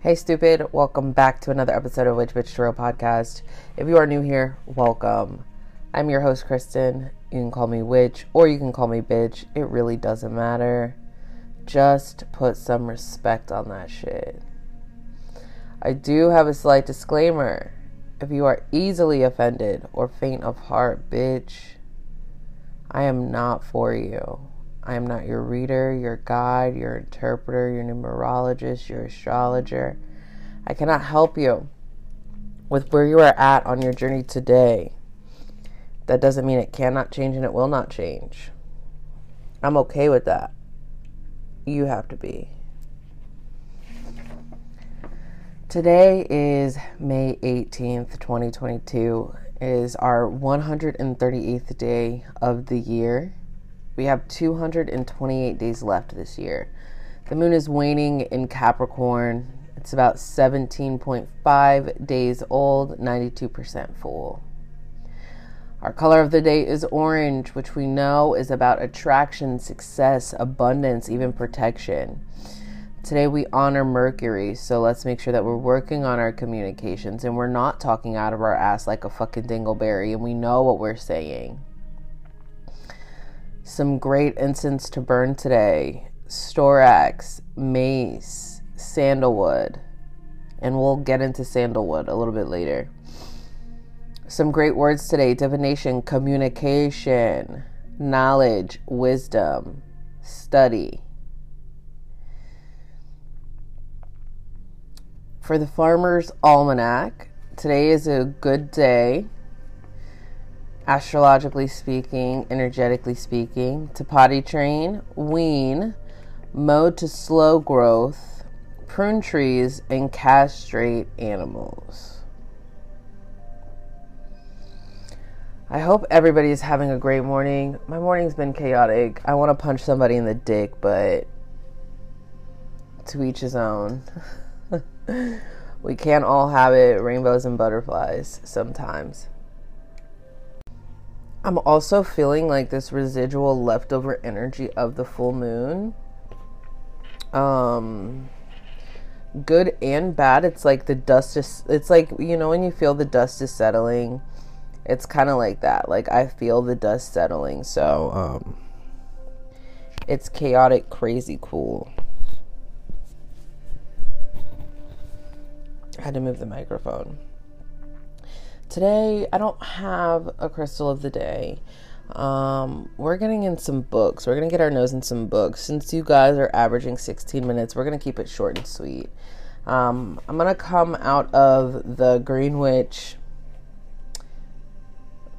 Hey, stupid. Welcome back to another episode of Witch Bitch Tarot Podcast. If you are new here, welcome. I'm your host, Kristen. You can call me Witch or you can call me Bitch. It really doesn't matter. Just put some respect on that shit. I do have a slight disclaimer. If you are easily offended or faint of heart, bitch, I am not for you. I am not your reader, your guide, your interpreter, your numerologist, your astrologer. I cannot help you with where you are at on your journey today. That doesn't mean it cannot change and it will not change. I'm okay with that. You have to be. Today is May 18th, 2022. It is our 138th day of the year. We have 228 days left this year. The moon is waning in Capricorn. It's about 17.5 days old, 92% full. Our color of the day is orange, which we know is about attraction, success, abundance, even protection. Today we honor Mercury, so let's make sure that we're working on our communications and we're not talking out of our ass like a fucking dingleberry and we know what we're saying some great incense to burn today storax, mace, sandalwood, and we'll get into sandalwood a little bit later. Some great words today divination, communication, knowledge, wisdom, study. For the Farmer's Almanac, today is a good day astrologically speaking, energetically speaking, to potty train, wean, mode to slow growth, prune trees, and castrate animals. I hope everybody is having a great morning. My morning's been chaotic. I want to punch somebody in the dick, but to each his own. we can't all have it rainbows and butterflies sometimes. I'm also feeling like this residual leftover energy of the full moon. Um good and bad. It's like the dust is it's like you know when you feel the dust is settling. It's kind of like that. Like I feel the dust settling. So um it's chaotic, crazy cool. I had to move the microphone. Today, I don't have a crystal of the day. Um, we're getting in some books. We're going to get our nose in some books. Since you guys are averaging 16 minutes, we're going to keep it short and sweet. Um, I'm going to come out of the Green Witch.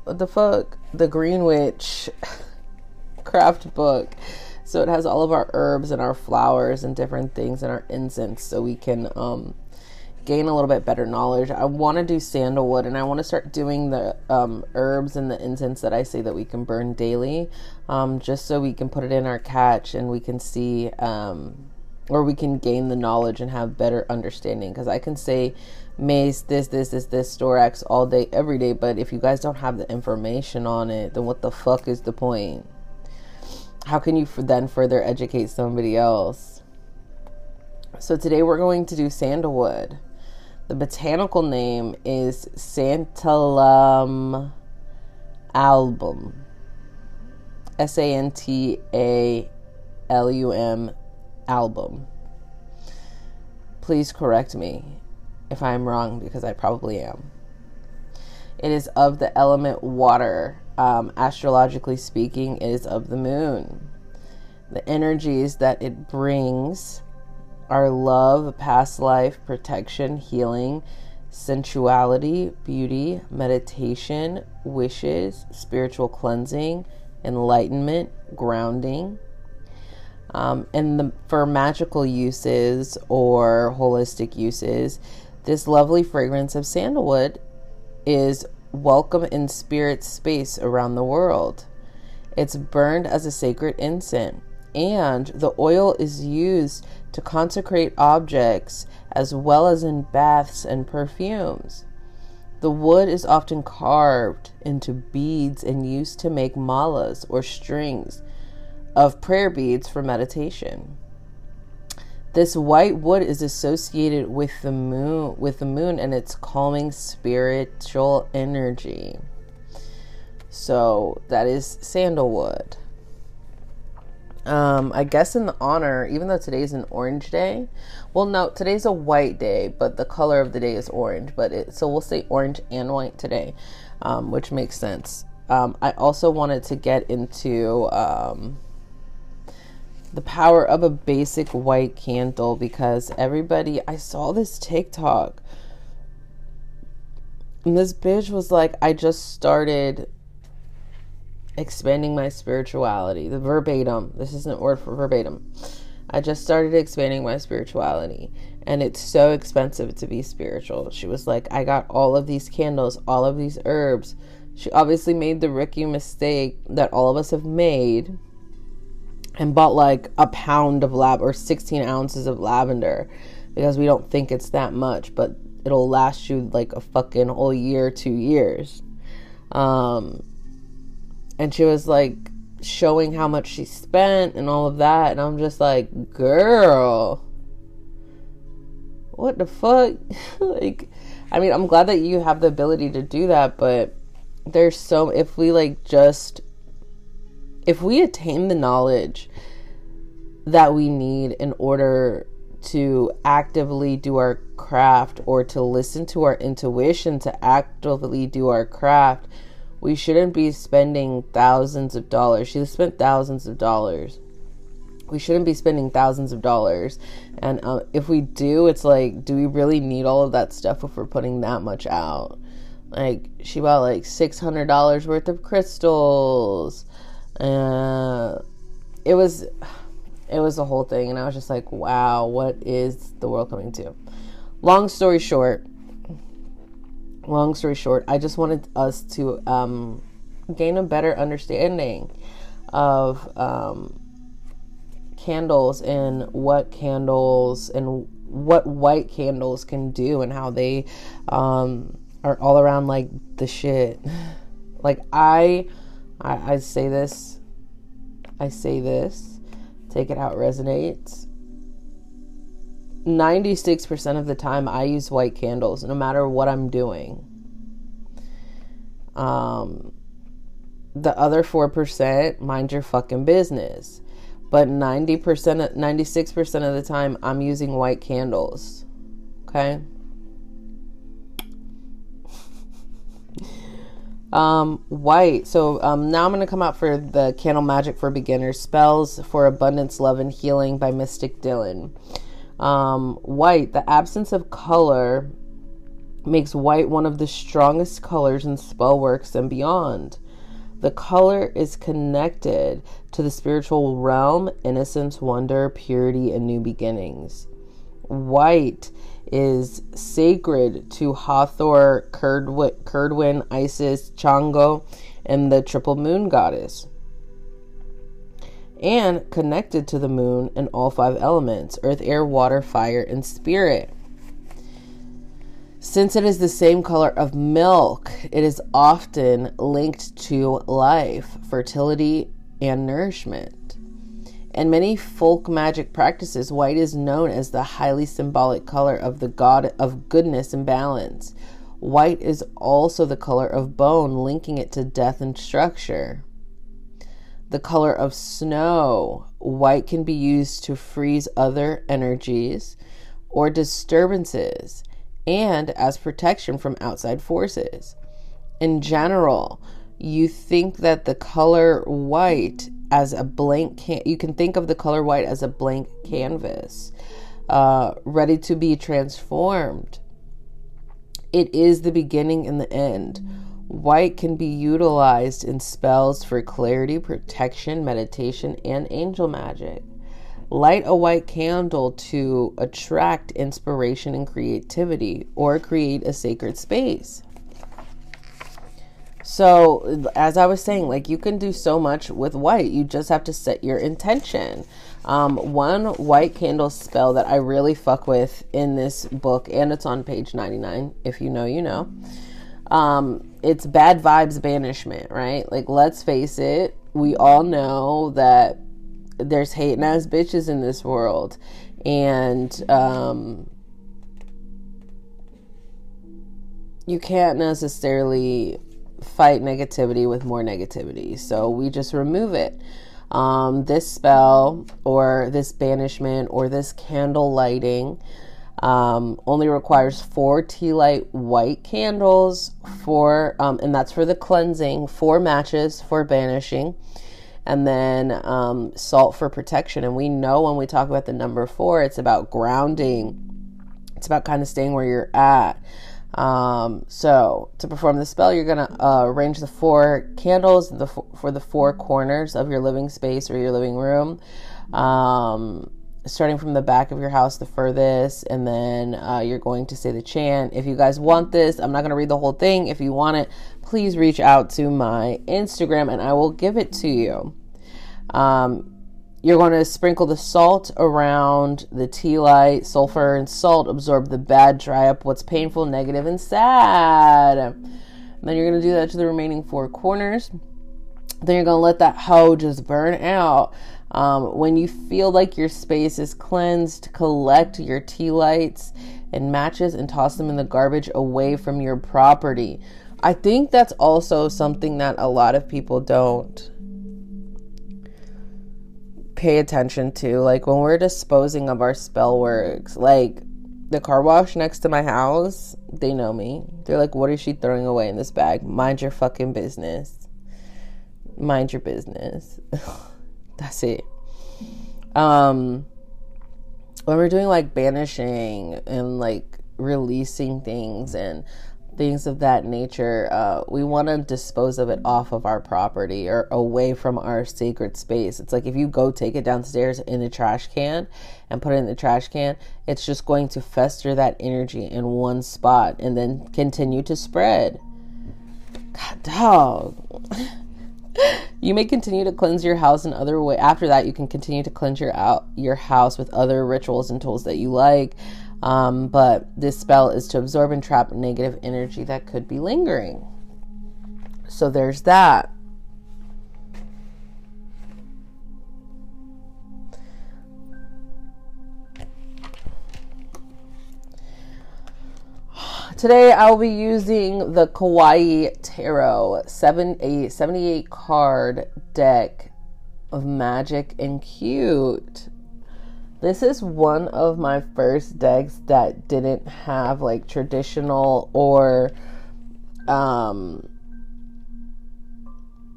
What the fuck? The Green Witch craft book. So it has all of our herbs and our flowers and different things and our incense so we can um, gain a little bit better knowledge. I want to do sandalwood and I want to start doing the um, herbs and the incense that I say that we can burn daily, um, just so we can put it in our catch and we can see, um, or we can gain the knowledge and have better understanding. Because I can say mace, this, this, this, this, storax all day, every day, but if you guys don't have the information on it, then what the fuck is the point? How can you then further educate somebody else? So today we're going to do sandalwood. The botanical name is Santalum album. S A N T A L U M album. Please correct me if I'm wrong because I probably am. It is of the element water. Um, astrologically speaking, it is of the moon. The energies that it brings our love, past life, protection, healing, sensuality, beauty, meditation, wishes, spiritual cleansing, enlightenment, grounding. Um, and the, for magical uses or holistic uses, this lovely fragrance of sandalwood is welcome in spirit space around the world. It's burned as a sacred incense and the oil is used to consecrate objects as well as in baths and perfumes. The wood is often carved into beads and used to make malas or strings of prayer beads for meditation. this white wood is associated with the moon with the moon and its calming spiritual energy so that is sandalwood um, I guess in the honor, even though today's an orange day, well, no, today's a white day, but the color of the day is orange. But it, so we'll say orange and white today, um, which makes sense. Um, I also wanted to get into um, the power of a basic white candle because everybody, I saw this TikTok. And this bitch was like, I just started expanding my spirituality. The verbatim, this isn't word for verbatim. I just started expanding my spirituality and it's so expensive to be spiritual. She was like, I got all of these candles, all of these herbs. She obviously made the Ricky mistake that all of us have made and bought like a pound of lab or 16 ounces of lavender because we don't think it's that much, but it'll last you like a fucking whole year, two years. Um, and she was like showing how much she spent and all of that. And i'm just like girl what the fuck? Like i mean i'm glad that you have the ability to do that but there's so if we like just if we attain the knowledge that we need in order to actively do our craft or to listen to our intuition to actively do our craft we shouldn't be spending thousands of dollars. She spent thousands of dollars. We shouldn't be spending thousands of dollars. And uh, if we do, it's like, do we really need all of that stuff if we're putting that much out? Like, she bought like $600 worth of crystals. Uh, it was. It was a whole thing, and I was just like, wow, what is the world coming to? Long story short, long story short, I just wanted us to um, gain a better understanding of um, candles and what candles and what white candles can do and how they um, are all around like the shit. like I, I, I say this, I say this, take it out resonates. 96% of the time I use white candles no matter what I'm doing. Um the other 4% mind your fucking business. But 90% 96% of the time I'm using white candles. Okay? Um, white. So um, now I'm going to come out for the Candle Magic for Beginners Spells for Abundance, Love, and Healing by Mystic Dylan. Um, white, the absence of color makes white one of the strongest colors in spell works and beyond. The color is connected to the spiritual realm, innocence, wonder, purity, and new beginnings. White is sacred to Hathor, Cerridwen, Isis, Chango, and the triple moon goddess and connected to the moon and all five elements earth, air, water, fire, and spirit. Since it is the same color of milk, it is often linked to life, fertility, and nourishment. In many folk magic practices, white is known as the highly symbolic color of the god of goodness and balance. White is also the color of bone, linking it to death and structure the color of snow. White can be used to freeze other energies or disturbances and as protection from outside forces. In general, you think that the color white as a blank can you can think of the color white as a blank canvas uh, ready to be transformed it is the beginning and the end White can be utilized in spells for clarity, protection, meditation, and angel magic. Light a white candle to attract inspiration and creativity or create a sacred space. So, as I was saying, like you can do so much with white. You just have to set your intention. Um, one white candle spell that I really fuck with in this book, and it's on page 99. If you know, you know um, it's bad vibes banishment, right? Like, let's face it, we all know that there's hating ass bitches in this world. and um, you can't necessarily fight negativity with more negativity. So we just remove it. Um, this spell or this banishment or this candle lighting um, only requires four tea light white candles, for um, and that's for the cleansing, four matches for banishing, and then um, salt for protection. And we know when we talk about the number four, it's about grounding. It's about kind of staying where you're at. Um, so to perform the spell, you're gonna uh, arrange the four candles the, for the four corners of your living space or your living room. Um, starting from the back of your house the furthest, and then uh, you're going to say the chant. If you guys want this, I'm not going to read the whole thing. If you want it, please reach out to my Instagram and I will give it to you. Um, you're going to sprinkle the salt around the tea light. Sulfur and salt absorb the bad, dry up what's painful, negative, and sad. And then you're going to do that to the remaining four corners. Then you're going to let that hoe just burn out. Um, when you feel like your space is cleansed, collect your tea lights and matches and toss them in the garbage away from your property. I think that's also something that a lot of people don't pay attention to. Like when we're disposing of our spell works, like the car wash next to my house, they know me. They're like, what is she throwing away in this bag? Mind your fucking business. Mind your business. That's it. Um when we're doing like banishing and like releasing things and things of that nature, uh, we want to dispose of it off of our property or away from our sacred space. It's like if you go take it downstairs in the trash can and put it in the trash can, it's just going to fester that energy in one spot and then continue to spread. God, dog. you may continue to cleanse your house in other way. After that, you can continue to cleanse your out your house with other rituals and tools that you like. Um, but this spell is to absorb and trap negative energy that could be lingering. So there's that. Today I'll be using the Kawaii Tarot 7 a 78 card deck of magic and cute. This is one of my first decks that didn't have like traditional or um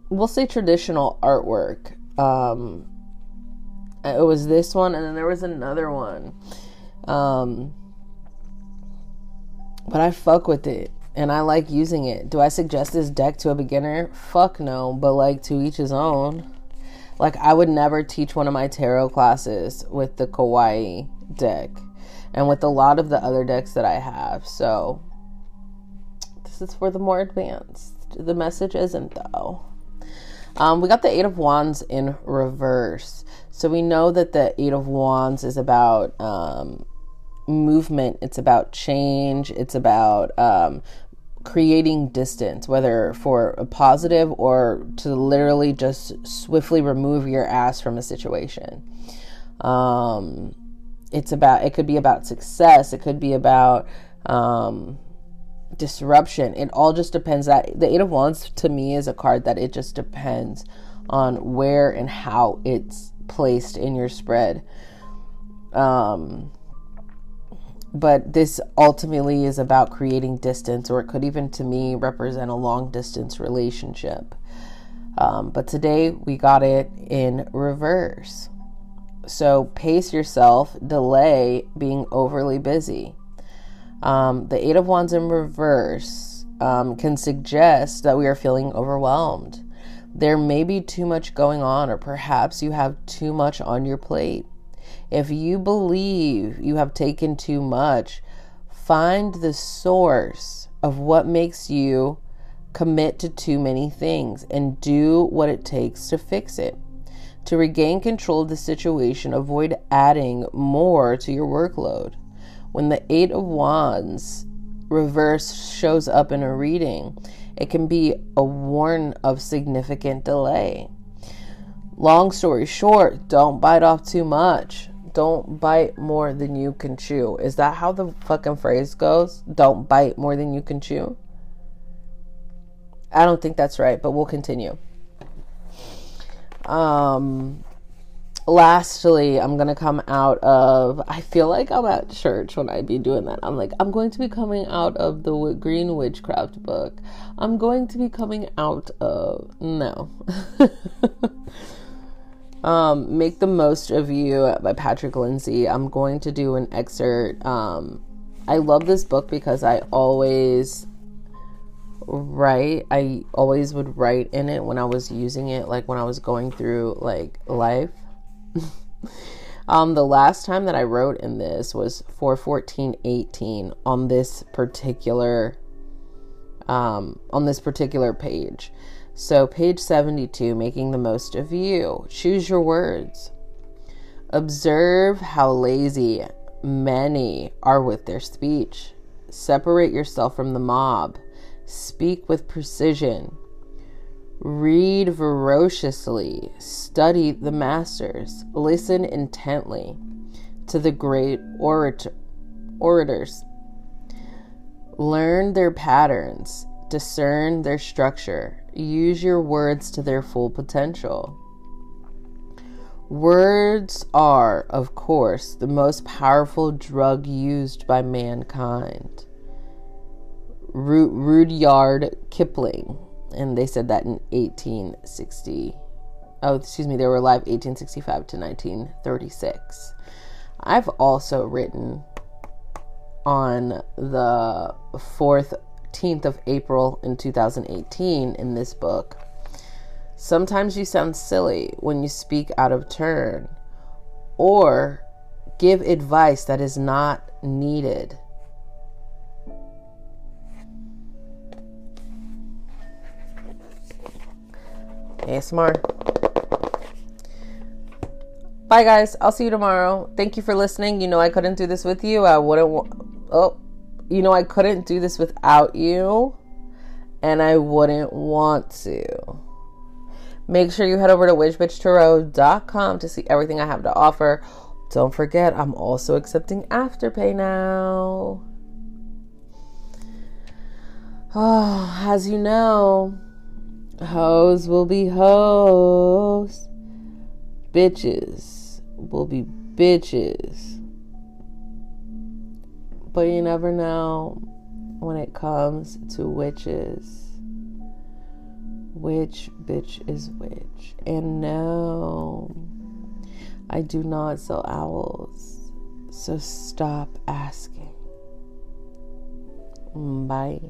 we'll say traditional artwork. Um it was this one and then there was another one. Um but I fuck with it and I like using it. Do I suggest this deck to a beginner? Fuck no, but like to each his own. Like I would never teach one of my tarot classes with the Kawaii deck and with a lot of the other decks that I have. So this is for the more advanced. The message isn't though. Um, we got the Eight of Wands in reverse. So we know that the Eight of Wands is about um, movement, it's about change, it's about um, creating distance, whether for a positive or to literally just swiftly remove your ass from a situation. Um, it's about, it could be about success, it could be about um, disruption. It all just depends. That the Eight of Wands to me is a card that it just depends on where and how it's placed in your spread. Um, but this ultimately is about creating distance, or it could even to me represent a long distance relationship. Um, but today we got it in reverse. So pace yourself, delay being overly busy. Um, the Eight of Wands in reverse um, can suggest that we are feeling overwhelmed. There may be too much going on, or perhaps you have too much on your plate. If you believe you have taken too much, find the source of what makes you commit to too many things and do what it takes to fix it. To regain control of the situation, avoid adding more to your workload. When the Eight of Wands reverse shows up in a reading, it can be a warn of significant delay. Long story short, don't bite off too much Don't bite more than you can chew. Is that how the fucking phrase goes? Don't bite more than you can chew? I don't think that's right, but we'll continue. Um lastly, I'm gonna come out of. I feel like I'm at church when I be doing that. I'm like, I'm going to be coming out of the Green Witchcraft book. I'm going to be coming out of no. um, Make the most of you by Patrick Lindsay. I'm going to do an excerpt. Um, I love this book because I always write. I always would write in it when I was using it, like when I was going through like life um, the last time that I wrote in this was 41418 on this particular um, on this particular page. So page 72, making the most of you. Choose your words. Observe how lazy many are with their speech. Separate yourself from the mob. Speak with precision. Read voraciously, study the masters, listen intently to the great orator, orators. Learn their patterns, discern their structure, use your words to their full potential. Words are, of course, the most powerful drug used by mankind. Rudyard Kipling and they said that in 1860. Oh, excuse me, they were alive 1865 to 1936. I've also written on the 14th of April in 2018 in this book. Sometimes you sound silly when you speak out of turn or give advice that is not needed. ASMR. Bye, guys. I'll see you tomorrow. Thank you for listening. You know, I couldn't do this with you. I wouldn't. oh, you know, I couldn't do this without you, and I wouldn't want to. Make sure you head over to witchbitchtarot.com to see everything I have to offer. Don't forget, I'm also accepting Afterpay now. Oh, as you know, Hoes will be hoes. Bitches will be bitches. But you never know when it comes to witches. Which bitch is which? And no, I do not sell owls. So stop asking. Bye.